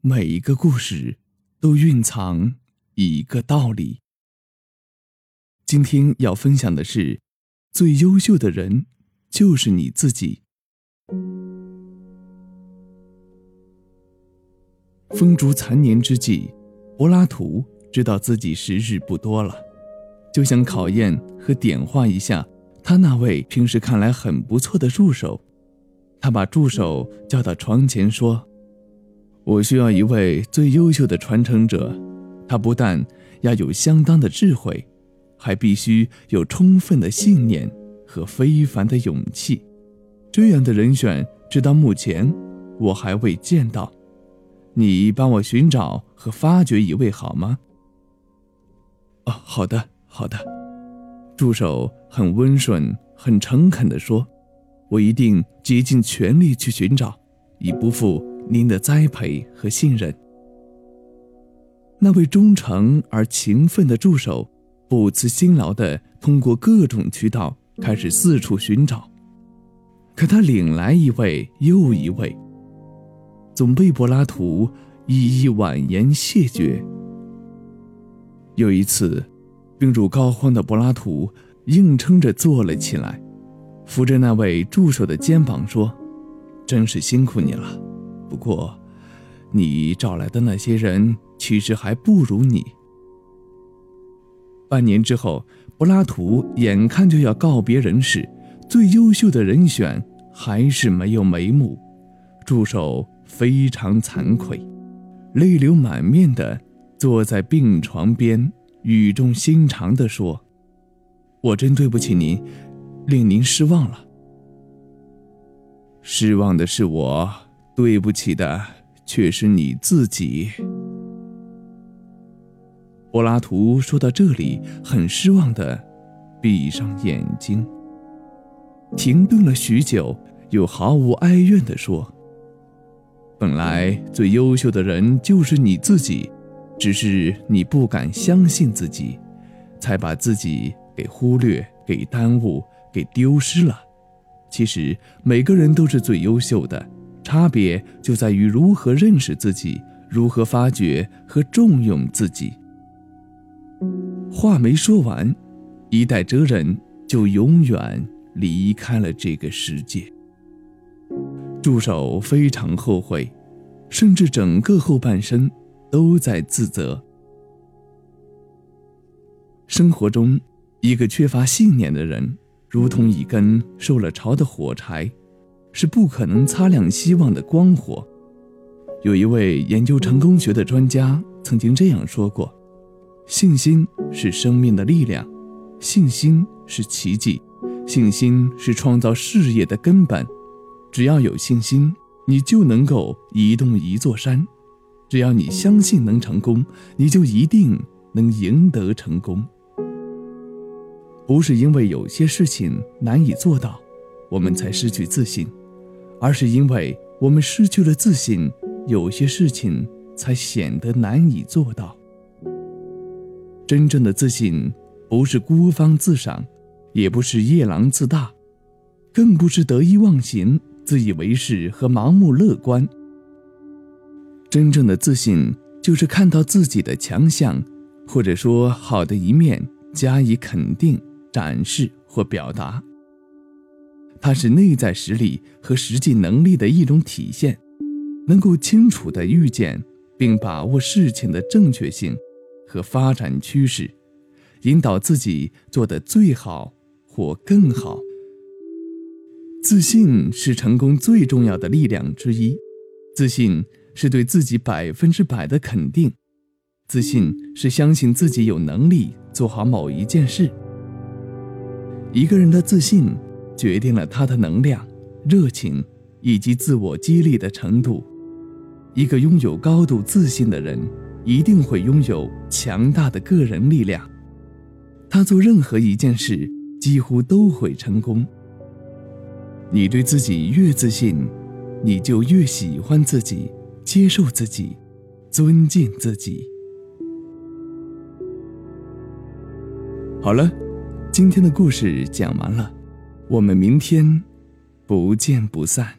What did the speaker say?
每一个故事都蕴藏一个道理。今天要分享的是，最优秀的人就是你自己。风烛残年之际，柏拉图知道自己时日不多了，就想考验和点化一下他那位平时看来很不错的助手。他把助手叫到床前说：“我需要一位最优秀的传承者，他不但要有相当的智慧，还必须有充分的信念和非凡的勇气。这样的人选，直到目前我还未见到。你帮我寻找和发掘一位好吗？”“哦，好的，好的。”助手很温顺、很诚恳地说。我一定竭尽全力去寻找，以不负您的栽培和信任。那位忠诚而勤奋的助手，不辞辛劳地通过各种渠道开始四处寻找，可他领来一位又一位，总被柏拉图一一婉言谢绝。有一次，病入膏肓的柏拉图硬撑着坐了起来。扶着那位助手的肩膀说：“真是辛苦你了。不过，你找来的那些人其实还不如你。”半年之后，柏拉图眼看就要告别人世，最优秀的人选还是没有眉目。助手非常惭愧，泪流满面地坐在病床边，语重心长地说：“我真对不起您。”令您失望了，失望的是我，对不起的却是你自己。柏拉图说到这里，很失望的闭上眼睛，停顿了许久，又毫无哀怨的说：“本来最优秀的人就是你自己，只是你不敢相信自己，才把自己给忽略，给耽误。”给丢失了。其实每个人都是最优秀的，差别就在于如何认识自己，如何发掘和重用自己。话没说完，一代哲人就永远离开了这个世界。助手非常后悔，甚至整个后半生都在自责。生活中，一个缺乏信念的人。如同一根受了潮的火柴，是不可能擦亮希望的光火。有一位研究成功学的专家曾经这样说过：“信心是生命的力量，信心是奇迹，信心是创造事业的根本。只要有信心，你就能够移动一座山；只要你相信能成功，你就一定能赢得成功。”不是因为有些事情难以做到，我们才失去自信，而是因为我们失去了自信，有些事情才显得难以做到。真正的自信，不是孤芳自赏，也不是夜郎自大，更不是得意忘形、自以为是和盲目乐观。真正的自信，就是看到自己的强项，或者说好的一面，加以肯定。展示或表达，它是内在实力和实际能力的一种体现，能够清楚地预见并把握事情的正确性和发展趋势，引导自己做得最好或更好。自信是成功最重要的力量之一，自信是对自己百分之百的肯定，自信是相信自己有能力做好某一件事。一个人的自信，决定了他的能量、热情以及自我激励的程度。一个拥有高度自信的人，一定会拥有强大的个人力量。他做任何一件事，几乎都会成功。你对自己越自信，你就越喜欢自己、接受自己、尊敬自己。好了。今天的故事讲完了，我们明天不见不散。